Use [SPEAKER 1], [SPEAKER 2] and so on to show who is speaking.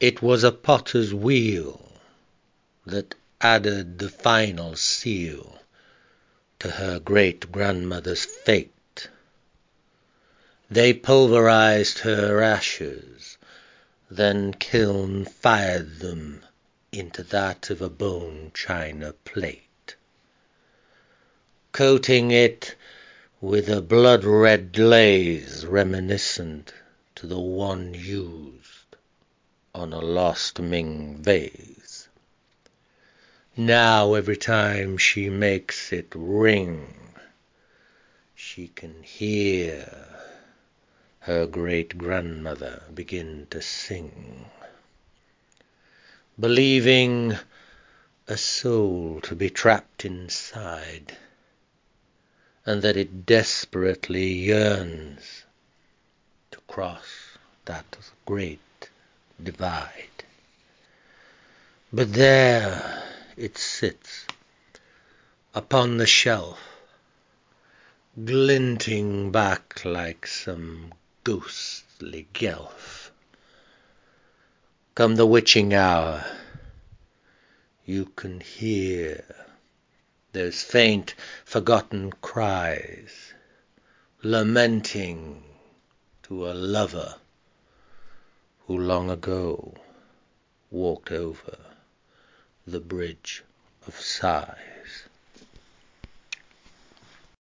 [SPEAKER 1] It was a potter's wheel That added the final seal To her great grandmother's fate. They pulverized her ashes, Then kiln fired them into that of a bone china plate, Coating it with a blood red glaze Reminiscent to the one used on a lost Ming vase. Now every time she makes it ring She can hear her great grandmother begin to sing, Believing a soul to be trapped inside, And that it desperately yearns To cross that great divide. But there it sits upon the shelf, Glinting back like some ghostly Guelph. Come the witching hour, you can hear Those faint forgotten cries, Lamenting to a lover Who long ago walked over the Bridge of Sighs.